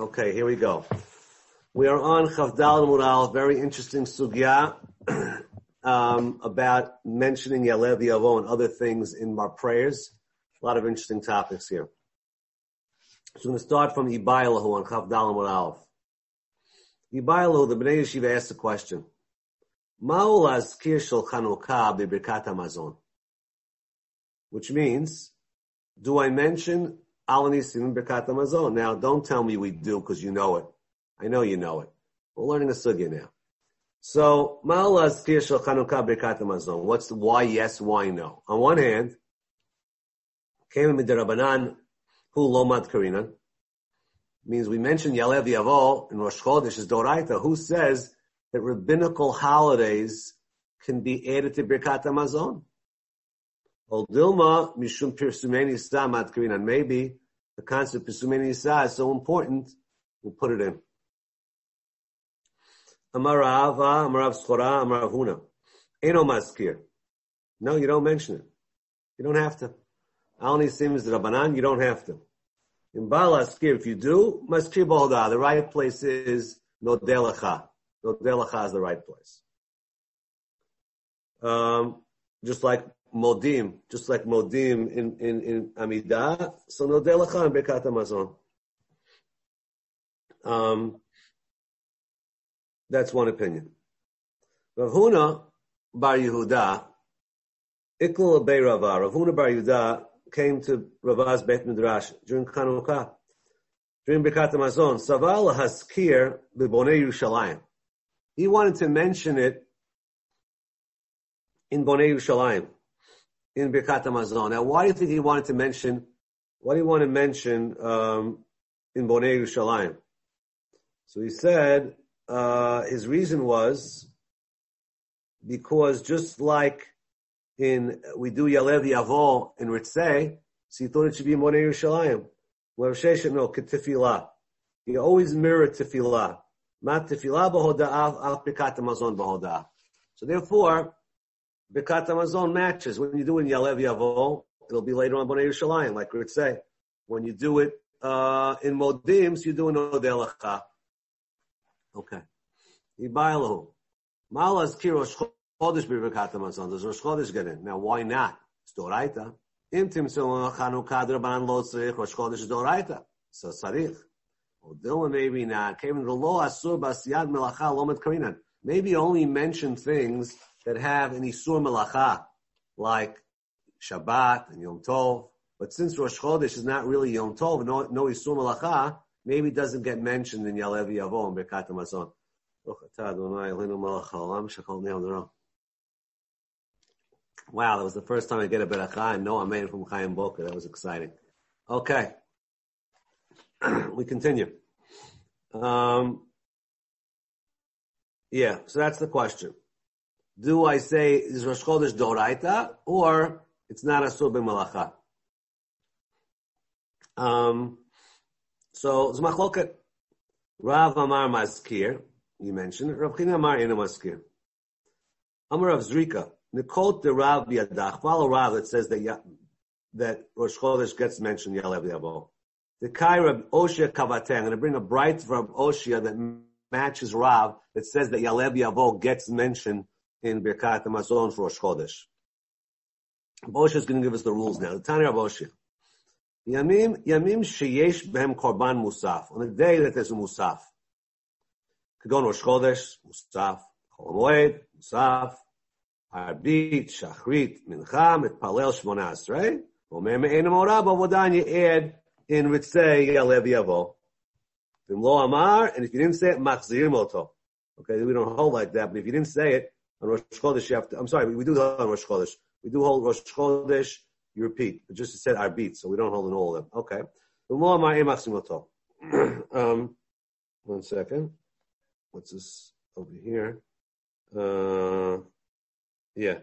Okay, here we go. We are on Chavdal Mural, very interesting sugya um, about mentioning Yalev Yavo and other things in our prayers. A lot of interesting topics here. So we're going to start from Ibailahu on Chavdal Mural. Ibailahu, the Bnei Yeshiva asked a question. Ma'ul azkir shel Chanukah Hamazon. Which means, do I mention? Now, don't tell me we do because you know it. I know you know it. We're learning a sugya now. So, Ma'ul azkir shel Chanukah b'birkat Hamazon. What's the why yes, why no? On one hand, came in Rabbanan, who lomad karinan, means we mentioned Yalev Yavo in Rosh Chodesh is Doraita, who says that rabbinical holidays can be added to Birkat Hamazon. Well, Dilma, Mishum Pirsumei Nisa Matkrin, and maybe the concept of Pirsumei Nisa is so important, we'll put it in. Amarava, Amarav Schora, Amarav Huna. Eno Maskir. No, you don't mention it. You don't have to. Alni Sims Rabbanan, you don't have to. In Baal Askir, if you do, Maskir Bohoda, the right place is Nodelacha. Nodelacha is the right place. Um, just like Modim, just like Modim in, in, in Amidah, so Nodelacha in Birkat Hamazon. Um, that's one opinion. Rav Huna Bar Yehuda, Ikl Bei Rava, Rav Huna Bar Yehuda came to Rav's Beit Midrash during Chanukah, during Birkat Hamazon. Saval Haskir B'Bonei Yerushalayim. He wanted to mention it in Bonei Yerushalayim, in Birkat Hamazon. Now, why do you think he wanted to mention? Why do you want to mention um, in Bonei Yerushalayim? So he said uh, his reason was because just like in we do Yalev Yavo in Ritzeh, so he thought it should be in Bonei Yerushalayim. Where Sheshet no Tefillah. He always mirror Tefillah. Mat Tefillah b'hoda'ah al Birkat Hamazon b'hoda'ah. So therefore, Birkat Hamazon matches. When you do it in Yalev Yavo, it'll be later on Bonei Yerushalayim, like we would say. When you do it uh, in Modim, so you do in Odelacha. Okay. Ibailahu. Malaz Kirosh Chodesh Birkat Hamazon. Does Rosh Chodesh get in? Now, why not? It's Doraita. Im Timsul Chanukah Draban Lo Tzrich Rosh Chodesh Doraita. So Sarich. Odilma maybe not. Came the Lo Asur Basiyad Melacha Lomet Karinan. Maybe only mention things that have an Isur Melacha, like Shabbat and Yom Tov. But since Rosh Chodesh is not really Yom Tov, no, no Isur Melacha, maybe it doesn't get mentioned in Yalev Yavo and Birkat Hamazon. Wow, that was the first time I get a beracha and no I made it from Chaim Boker. That was exciting. Okay. we continue. Um, yeah, so that's the question. Do I say is Rosh Chodesh Doraita or it's not a Sur Malacha? Um, so it's. Rav Amar Maskir, you mentioned. Rav China Amar Ena Maskir. Amar Rav Zrika. Nikot the Rav Biadach. Follow Rav that says that that Rosh Chodesh gets mentioned Yalev Yavo. The Kai Rav Oshia Kavateh. I'm going to bring a bright Rav Oshia that matches Rav that says that Yalev Yavo gets mentioned in Birkat Hamazon for Rosh Chodesh. Oshia is going to give us the rules now. The Tanya Oshia. Yamim, yamim sheyesh behem korban musaf. On the day that there's a musaf. Kagon Rosh Chodesh, musaf. Chol Moed, musaf. Arbit, Shachrit, Mincha, Mitpalel, Shmona Asrei. Omer me'enem ora b'avodan you add in Ritzei Yalev Yavo. Vimlo Amar, and if you didn't say it, Machzir Moto. Okay, we don't hold like that, but if you didn't say it, on Rosh Chodesh you have to, I'm sorry, we do that on Rosh Chodesh. We do hold Rosh Chodesh, you repeat. It just said Arbit, so we don't hold in all of them. Okay. Um, one second. What's this over here? Uh, yeah.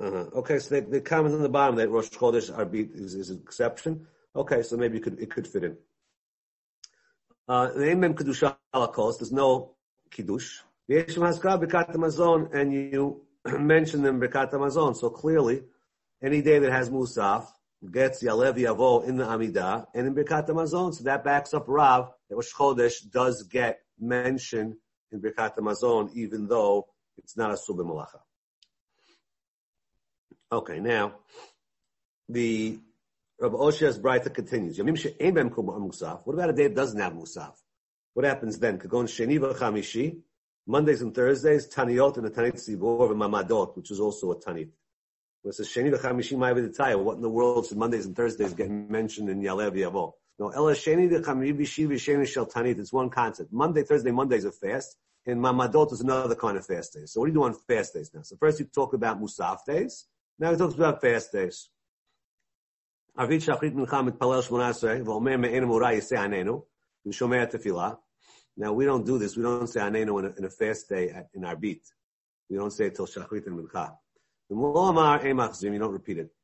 Uh-huh. Okay, so they, they comment on the bottom that Rosh Chodesh Arbit is, is an exception. Okay, so maybe it could it could fit in. Uh, the Amen Kedusha Holocaust, there's no Kiddush. Yeshim Haskar Bekat Hamazon, and you mention them Bekat Hamazon. So clearly, any day that has Musaf, gets Yalev Yavo in the Amidah and in Birkat Hamazon. So that backs up Rav that Rosh Chodesh does get mentioned in Birkat Hamazon, even though it's not a Subim. Okay, now the Rabbi Oshia's Braita continues. What about a day that doesn't have Musaf? What happens then? Kagon Sheni v'Chamishi, Mondays and Thursdays, Taniot and the Tanit Tzibor and Mamadot, which is also a Tanit. It says Sheni v'Chamishi Ma'aviditaya. What in the world should Mondays and Thursdays get mentioned in Yalev Yavo? No, Ela Sheni v'Chamishi v'Sheni Shel Tanit. It's one concept. Monday, Thursday, Mondays are fast, and Mamadot is another kind of fast day. So what do you do on fast days now? So first you talk about Musaf days. Now he talks about fast days. ערבית שחרית מנחה מתפלל שמונה עשרה, ואומר מעין אמורה יעשה עננו, ושומע תפילה. Now we don't do this, we don't say עננו in a, in a fast day at, in our beat. We don't say it till shachrit and mincha. ולא אמר אין מחזירים, you don't repeat it.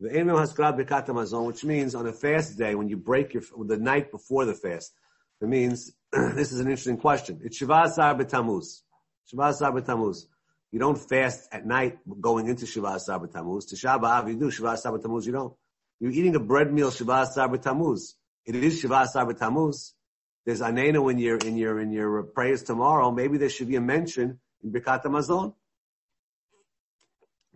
ואין מהם השכרה ברכת המזון, which means on a fast day, when you break your, the night before the fast, it means, this is an interesting question. It's Shiva Asar B'Tamuz. Shiva Asar B'Tamuz. You don't fast at night going into Shiva Asar B'Tamuz. Tisha B'Av you do, Shiva Asar B'Tamuz you don't. You're eating a bread meal Shiva Asar B'Tamuz. It is Shiva Asar B'Tamuz. There's Anena in your, in your, in your prayers tomorrow. Maybe there should be a mention in Birkat HaMazon.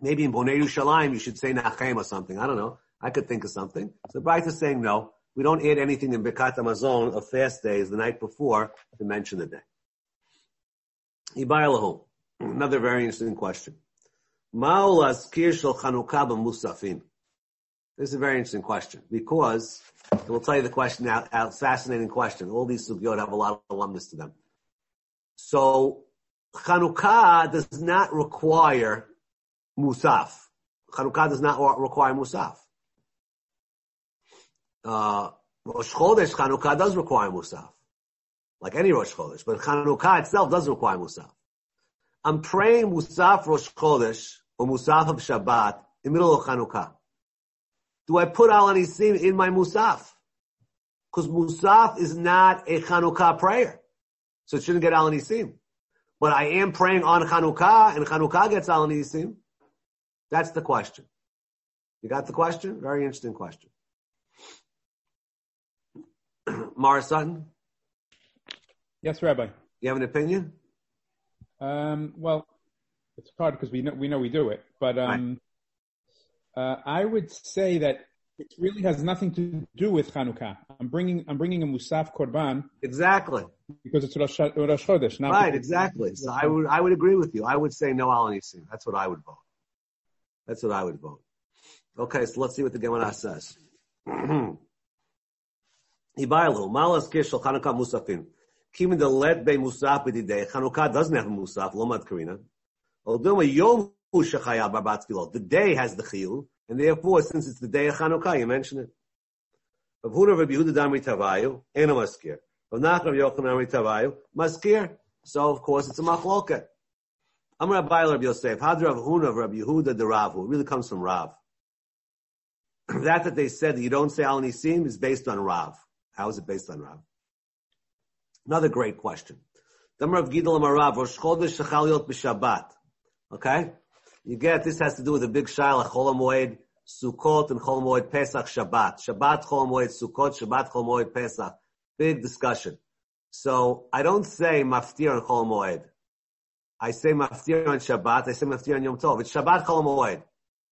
Maybe in Bonei Yerushalayim you should say Nachem or something. I don't know. I could think of something. So the Bright is saying no. We don't add anything in Birkat HaMazon of fast days the night before to mention the day. Ibayalahum. Another very interesting question. Ma'ul Azkir Shel Chanukah Musafim. This is a very interesting question because we'll tell you the question now. A fascinating question. All these sugyot have a lot of alumnus to them. So Chanukah does not require musaf. Chanukah does not require musaf. Uh, Rosh Chodesh Chanukah does require musaf, like any Rosh Chodesh, but Chanukah itself does require musaf. I'm praying musaf Rosh Chodesh or musaf of Shabbat in the middle of Chanukah do I put Al Anisim in my Musaf? Because Musaf is not a Chanukah prayer. So it shouldn't get Al Anisim. But I am praying on Chanukah, and Chanukah gets Al Anisim. That's the question. You got the question? Very interesting question. Mara Sutton? Yes, Rabbi. You have an opinion? Um, well, it's hard because we know we know we do it, but um. Uh, I would say that it really has nothing to do with Hanukkah. I'm bringing I'm bringing a Musaf Korban. Exactly. Because it's Rosh, Rosh Chodesh. right, exactly. So I would I would agree with you. I would say no Al Nisim. That's what I would vote. That's what I would vote. Okay, so let's see what the Gemara says. Ibaylu, Malas Kishal Chanukah Musafin. Kimin the let be Musaf. Chanukah doesn't have Musaf, Lomad Karina. Although a Yom the day has the chiyuv, and therefore, since it's the day of Chanukah, you mention it. Huna Rabbi Yehuda Damri Tavayu, Maskir. Nachman Yochanan Tavayu, Maskir. So, of course, it's a machloket. Amar Rabbi Rabbi Yosef, Hadra of Huna Rabbi Yehuda the Rav, who really comes from Rav. that that they said that you don't say Al Nisim is based on Rav. How is it based on Rav? Another great question. Gidal Rosh Chodesh Yot B'Shabbat. Okay? You get this has to do with a big shaila Chol Moed Sukkot and Chol Moed Pesach Shabbat. Shabbat Chol Moed Sukkot, Shabbat Chol Moed Pesach. Big discussion. So I don't say maftir on Chol Moed. I say maftir on Shabbat. I say maftir on Yom Tov. It's Shabbat Chol Moed.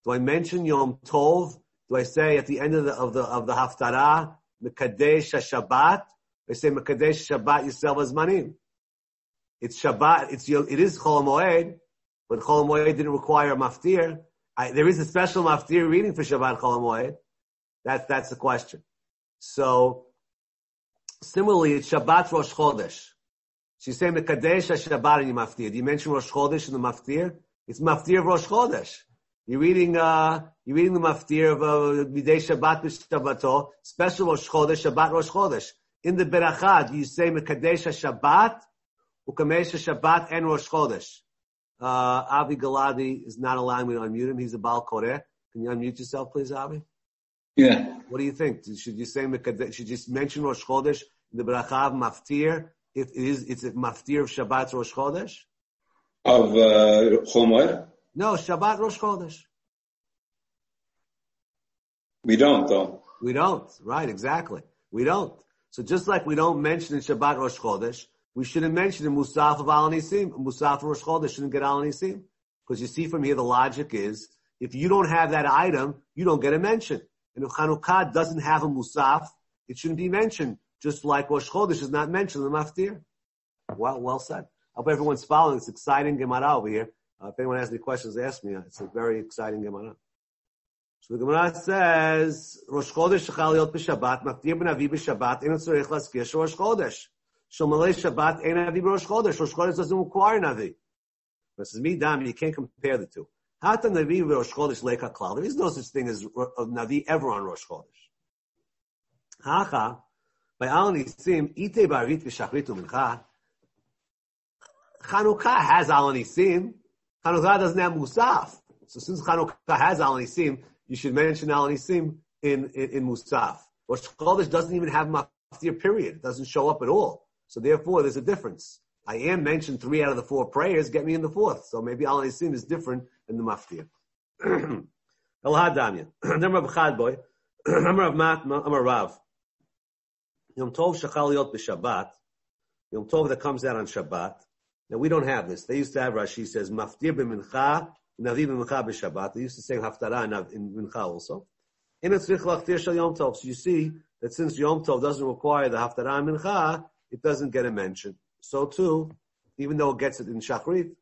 Do I mention Yom Tov? Do I say at the end of the of the of the haftarah Mekadesh Shabbat? I say Mekadesh Shabbat Yisrael Zmanim. It's Shabbat. It's it is Chol Moed but Chol didn't require a maftir. I, there is a special maftir reading for Shabbat Chol. That's, that's the question. So, similarly, it's Shabbat Rosh Chodesh. She's saying the Mekadesh Shabbat in your maftir. Do you mention Rosh Chodesh in the maftir? It's maftir of Rosh Chodesh. You're reading, uh, you're reading the maftir of, uh, Midei Shabbat B'Shabbato, special Rosh Chodesh, Shabbat Rosh Chodesh. In the Berachad, you say Mekadesh Shabbat, Ukamesh Shabbat and Rosh Chodesh. Uh, Avi Galadi is not allowing me to unmute him. He's a Baal Koreh. Can you unmute yourself, please, Avi? Yeah. What do you think? Should you say, should you just mention Rosh Chodesh, the Berachav Maftir, if it is, it's a Maftir of Shabbat Rosh Chodesh? Of, uh, Chomer? No, Shabbat Rosh Chodesh. We don't though. We don't. Right, exactly. We don't. So just like we don't mention in Shabbat Rosh Chodesh, we shouldn't mention in Musaf of Al Nisim. Musaf of Rosh Chodesh shouldn't get Al Nisim. Because you see from here, the logic is, if you don't have that item, you don't get a mention. And if Chanukah doesn't have a Musaf, it shouldn't be mentioned. Just like Rosh Chodesh is not mentioned in the Maftir. Well, well said. I hope everyone's following. It's exciting Gemara over here. Uh, if anyone has any questions, ask me. It's a very exciting Gemara. So the Gemara says, Rosh Chodesh shechal yot ben avi b'Shabbat, ein tzorich laskir Rosh Chodesh. Shomalei Shabbat, ein avi b'Rosh Chodesh. Rosh Chodesh doesn't require an avi. This is me, dam, you can't compare the two. Hata navi v'Rosh Chodesh leika klal. There is no such thing as navi ever on Rosh Chodesh. Hacha, by al nisim, ite ba'arit v'shachrit u'mincha, Chanukah has al nisim. Chanukah doesn't have musaf. So since Chanukah has al nisim, you should mention Al Nisim in, in, in Musaf. Rosh Chodesh doesn't even have Maftir period. It doesn't show up at all. So therefore, there's a difference. I am mentioned three out of the four prayers, get me in the fourth. So maybe Al Nisim is different than the Maftir. El Hadamya. Number of Chadboy. Number of Mat, Number Rav. Yom Tov Shachal Yot B'Shabbat. Yom Tov that comes out on Shabbat. Now we don't have this. They used to have Rashi says Maftir b'Mincha Navi b'Mincha b'Shabbat. They used to say Haftarah in Mincha also. In Yom Tov. So you see that since Yom Tov doesn't require the Haftarah Mincha, it doesn't get a mention. So too, even though it gets it in Shachrit,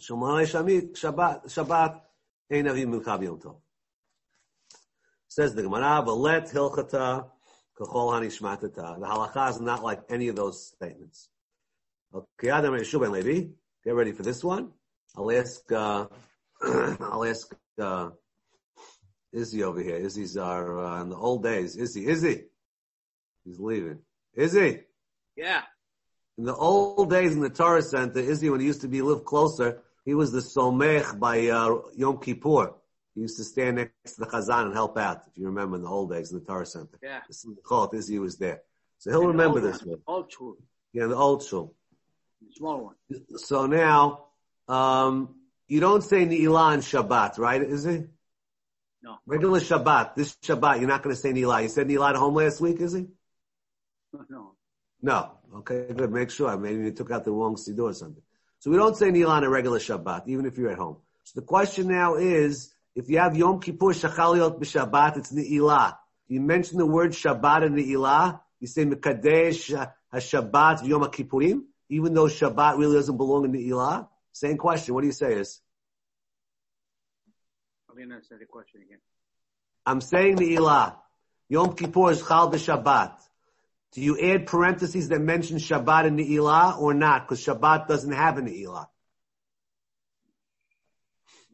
Shabbat, Shabbat, Ein Navi Mincha b'Yom Tov. Says the Gemara, V'let Hilchata, Kachol Hanishmatata. The halacha is not like any of those statements. Okay, Adam Yeshua ben Levi, get ready for this one. I'll ask, uh, I'll ask, uh, Izzy over here. Izzy's our, uh, in the old days. Izzy, Izzy. He's leaving. Izzy. Yeah. In the old days in the Torah Center, Izzy, when he used to be live closer, he was the Somech by, uh, Yom Kippur. He used to stand next to the Chazan and help out, if you remember in the old days in the Torah Center. Yeah. This is the cult, Izzy was there. So he'll remember this one. Old shul. Yeah, the old shul. The small one. So now, um, you don't say Ni'ilah on Shabbat, right? Is it? No. Regular Shabbat. This Shabbat, you're not going to say Ni'ilah. You said Ni'ilah at home last week, is he? No. No. Okay, good. Make sure. Maybe you took out the wrong Siddur or something. So we don't say Ni'ilah on a regular Shabbat, even if you're at home. So the question now is, if you have Yom Kippur Shachaliot b'Shabbat, it's Ni'ilah. You mention the word Shabbat and Ni'ilah, you say Mekadesh HaShabbat Yom Kippurim, even though Shabbat really doesn't belong in Ni'ilah. Same question. What do you say is? I'm going to answer the question again. I'm saying Ni'ilah. Yom Kippur is Chal Shabbat. Do you add parentheses that mention Shabbat in Ni'ilah or not? Because Shabbat doesn't have a Ni'ilah.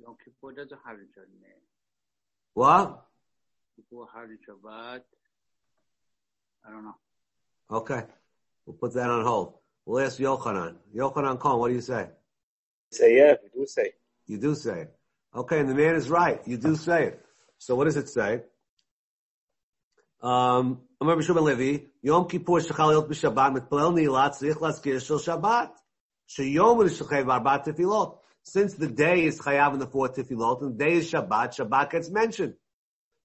Yom Kippur doesn't have a Shabbat. What? Kippur has a Shabbat. I don't know. Okay. We'll put that on hold. We'll ask Yochanan. Yochanan Khan, what do you say? Say yeah, we do say. You do say it. Okay, and the man is right. You do say it. So what does it say? Um, Amar Levi, Yom Kippur yot b'Shabbat, mitpalel tzrich Shabbat. Tefilot. Since the day is chayav in the fourth tefilot, and the day is Shabbat, Shabbat gets mentioned.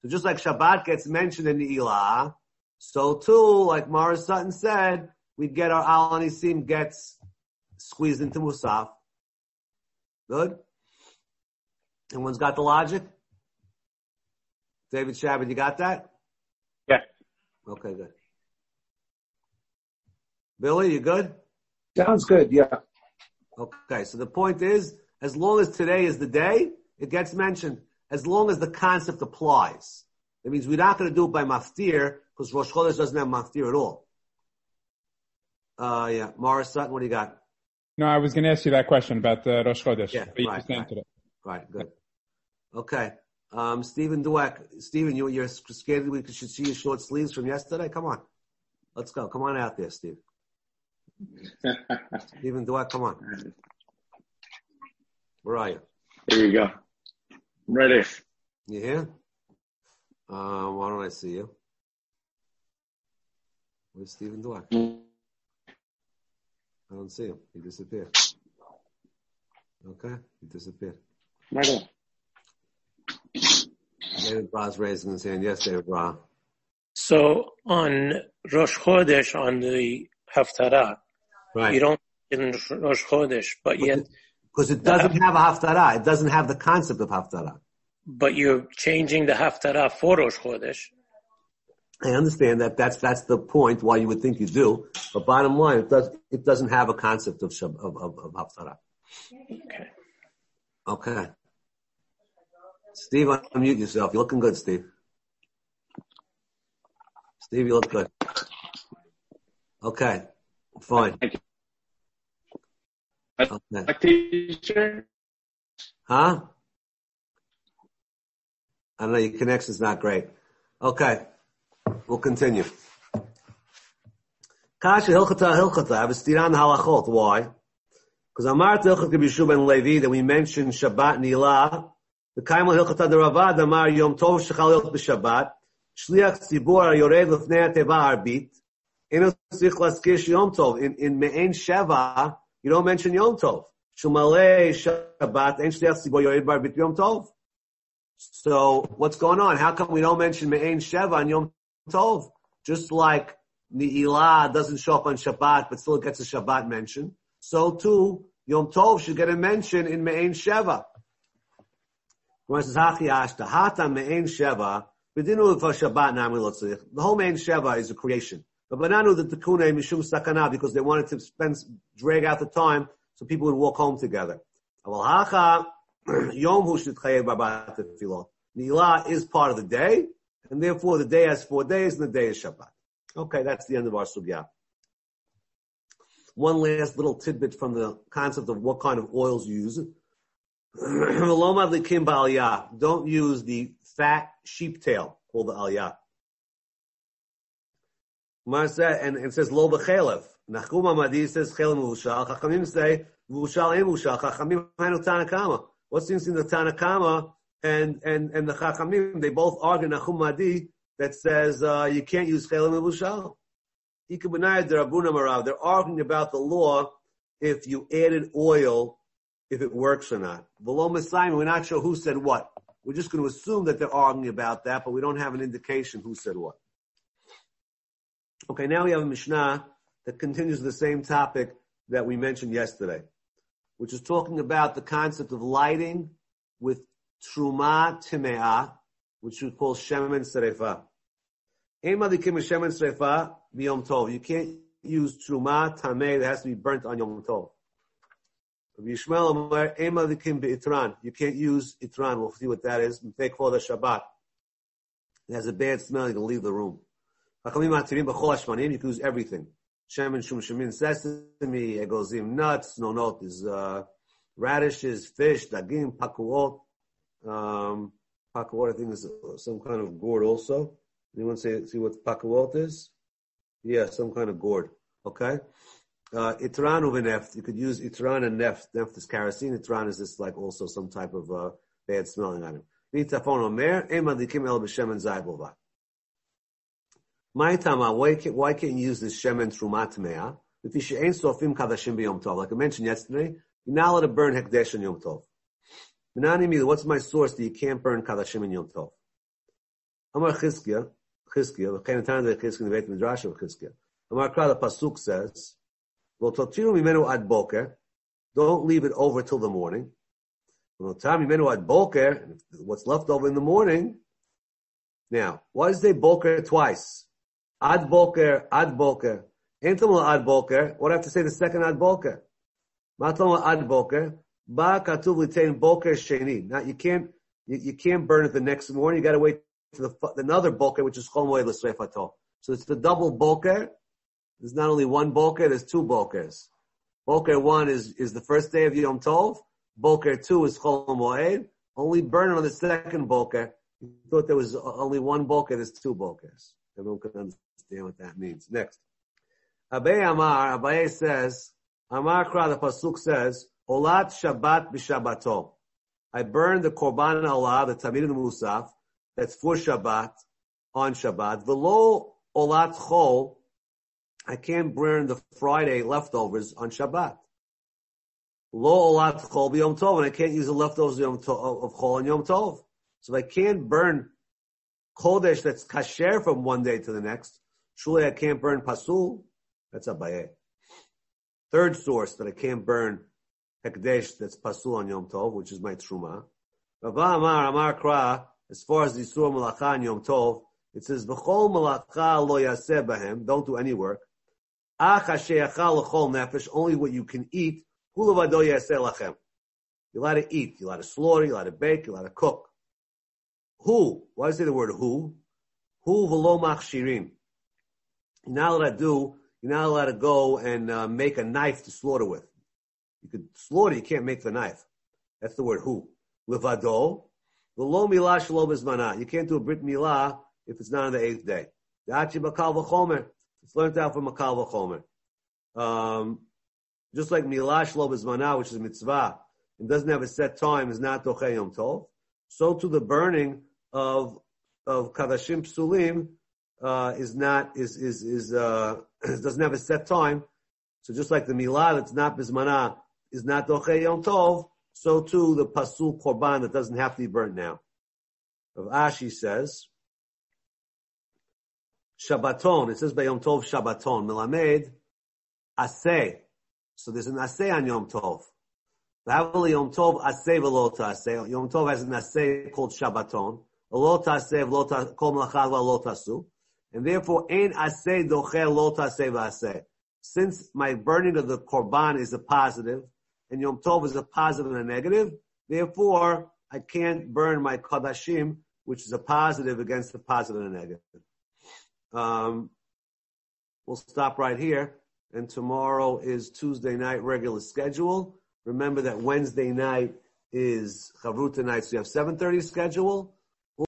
So just like Shabbat gets mentioned in the Ilah, so too, like Morris Sutton said, we get our Al Nisim gets squeezed into Musaf. Good? Everyone's got the logic? David Shabbat, you got that? Yeah. Okay, good. Billy, you good? Sounds good, yeah. Okay, so the point is, as long as today is the day, it gets mentioned. As long as the concept applies. That means we're not going to do it by maftir, because Rosh Chodesh doesn't have maftir at all. Uh, yeah. Morris Sutton, what do you got? No, I was going to ask you that question about the Rosh Chodesh. Yeah, but you right, answered right. it. Right, good. Okay. Um, Stephen Dweck. Stephen, you, you're scared we should see your short sleeves from yesterday? Come on. Let's go. Come on out there, Steve. Stephen Dweck, come on. Where are you? Here you go. I'm ready. You here? Um, why don't I see you? Where's Stephen Dweck? I don't see him. He disappeared. Okay, he disappeared. Right on. David Bra's raising his hand. Yes, David Bra. So on Rosh Chodesh, on the Haftarah, Right. you don't in Rosh Chodesh, but yet, Because it doesn't have a haftarah. It doesn't have the concept of haftarah. but you're changing the Haftarah for Rosh Chodesh. I understand that that's that's the point why you would think you do, but bottom line, it does it doesn't have a concept of of of, of haftarah. Okay. Okay. Steve, unmute yourself. You're looking good, Steve. Steve, you look good. Okay, fine. Thank you. Okay. Huh? I know, your connection's not great. Okay, we'll continue. Kasha Hilchata Hilchata, I have a stiran halachot. Why? Because Amar Hilchat ben Levi, that we mentioned Shabbat Nila, the Kaimel Hilchata Deravad, Amar Yom Tov Shechal Hilch B'Shabbat, Shliach Tzibur Yored Lefnei Teva Arbit, Eno Tzich Laskish Yom Tov. In, in Sheva, you don't mention Yom Tov. Shumalei Shabbat, Ein Shliach Tzibur Yored Arbit Yom Tov. So what's going on? How come we don't mention Me'en Sheva on Yom Tov? Just like Ni'ilah doesn't show up on Shabbat, but still gets a Shabbat mention. So too, Yom Tov should get a mention in Me'en Sheva. The whole Me'en Sheva is a creation. But Bananu the Tekune Mishum Sakana, because they wanted to spend, drag out the time so people would walk home together. Ni'ilah is part of the day, and therefore the day has four days, and the day is Shabbat. Okay, that's the end of our sugya. One last little tidbit from the concept of what kind of oils you use. Don't use the fat sheep tail called the aliyah. And it says lo b'chelev. Nachum Amadi says chelev mushal. Chachamim say mushal and mushal. Chachamim hainu tanakama. What's the in the tanakama and and and the chachamim? They both argue Nachum Madi that says uh, you can't use chelev mushal. They're arguing about the law if you added oil, if it works or not. Below Messiah, we're not sure who said what. We're just going to assume that they're arguing about that, but we don't have an indication who said what. Okay, now we have a Mishnah that continues the same topic that we mentioned yesterday, which is talking about the concept of lighting with truma timeah, which we call shemen serefa. You can't use truma tameh; it has to be burnt on yom tov. You can't use itran. We'll see what that is. Take for the Shabbat. It has a bad smell. You can leave the room. You can use everything. Shemen shum shemin sesame, egozim nuts. No note is uh, radishes, fish, dagim, pakuot. Um, pakuot, I think is some kind of gourd also. Anyone say see what pakuot is? Yeah, some kind of gourd. Okay. Uh, itran uveneft. You could use itran and neft. Neft is kerosene. Itran is just like also some type of uh, bad smelling item. Nitafon omer emadikim el b'shemen zaybova. My time, why can't, why can't you use this shemen trumat mea? If you ain't sofim kadashim b'yom tov, like I mentioned yesterday, you're not allowed to burn hekdesh on yom tov. What's my source that you can't burn kadashim in yom tov? Amar Chizkiah, Chizkiah, v'chein atan de Chizkiah, the Beit Midrash of Chizkiah. Amar Kra, the pasuk says, Don't leave it over till the morning. What's left over in the morning? Now, why does they boker twice? Ad boker, ad boker. Entam ad boker. What do I have to say the second ad boker? Matam ad boker. Ba katuv litain boker sheni. Now you can't you, you can't burn it the next morning. You got to wait for the another boker, which is chol moed. So it's the double boker. There's not only one boker, there's two bokers. Boker one is, is the first day of Yom Tov. Boker two is Chol Moed. Only burn on the second boker. You thought there was only one boker, there's two bokers. Everyone can understand what that means. Next. Abai Amar, Abai says, Amar Kra, the Pasuk says, Olat Shabbat b'Shabbato. I burned the Korban Allah, the Tamid and the Musaf, that's for Shabbat, on Shabbat. Velo Olat Chol, I can't burn the Friday leftovers on Shabbat. Lo olat chol b'yom tov, and I can't use the leftovers of Chol on Yom Tov. So if I can't burn kodesh that's kasher from one day to the next, surely I can't burn pasul. That's Abaye. Third source that I can't burn hekdesh that's pasul on Yom Tov, which is my truma. Rava Amar Amar Kra, as far as the Surah Malacha on Yom Tov, it says, V'chol malacha lo yaseh don't do any work. Only what you can eat. You're allowed to eat, you're allowed to slaughter, you're allowed to bake, you're allowed to cook. Who? Why say the word who? Who v'lo machshirim. You're not allowed to do, you're not allowed to go and uh, make a knife to slaughter with. You could slaughter, you can't make the knife. That's the word who. Levado, v'lo milah bezmana. You can't do a brit milah if it's not on the eighth day. Dachi bakal v'chomer. It's learned out from makal v'chomer. Um, just like milah shelo bezmana, which is mitzvah, and doesn't have a set time, is not doche yom tov. So to the burning of of kadashim psulim uh, is not is is is uh, doesn't have a set time. So just like the milah that's not bismana is not doche yom tov, so too the pasul korban that doesn't have to be burnt now. Of Ashi says Shabbaton. It says by Yom Tov Shabbaton. Melamed asay. So there's an asay on Yom Tov. V'havali Yom Tov asay v'lo asay. Yom Tov has an asay called Shabbaton. V'lo asay v'lo kol melachad v'lo tasu. And therefore, ein asay doche lo asay v'asay. Since my burning of the korban is a positive, and Yom Tov is a positive and a negative, therefore, I can't burn my kadashim, which is a positive against the positive and a negative. Um, we'll stop right here. And tomorrow is Tuesday night regular schedule. Remember that Wednesday night is Chavruta night, so you have 7.30 schedule.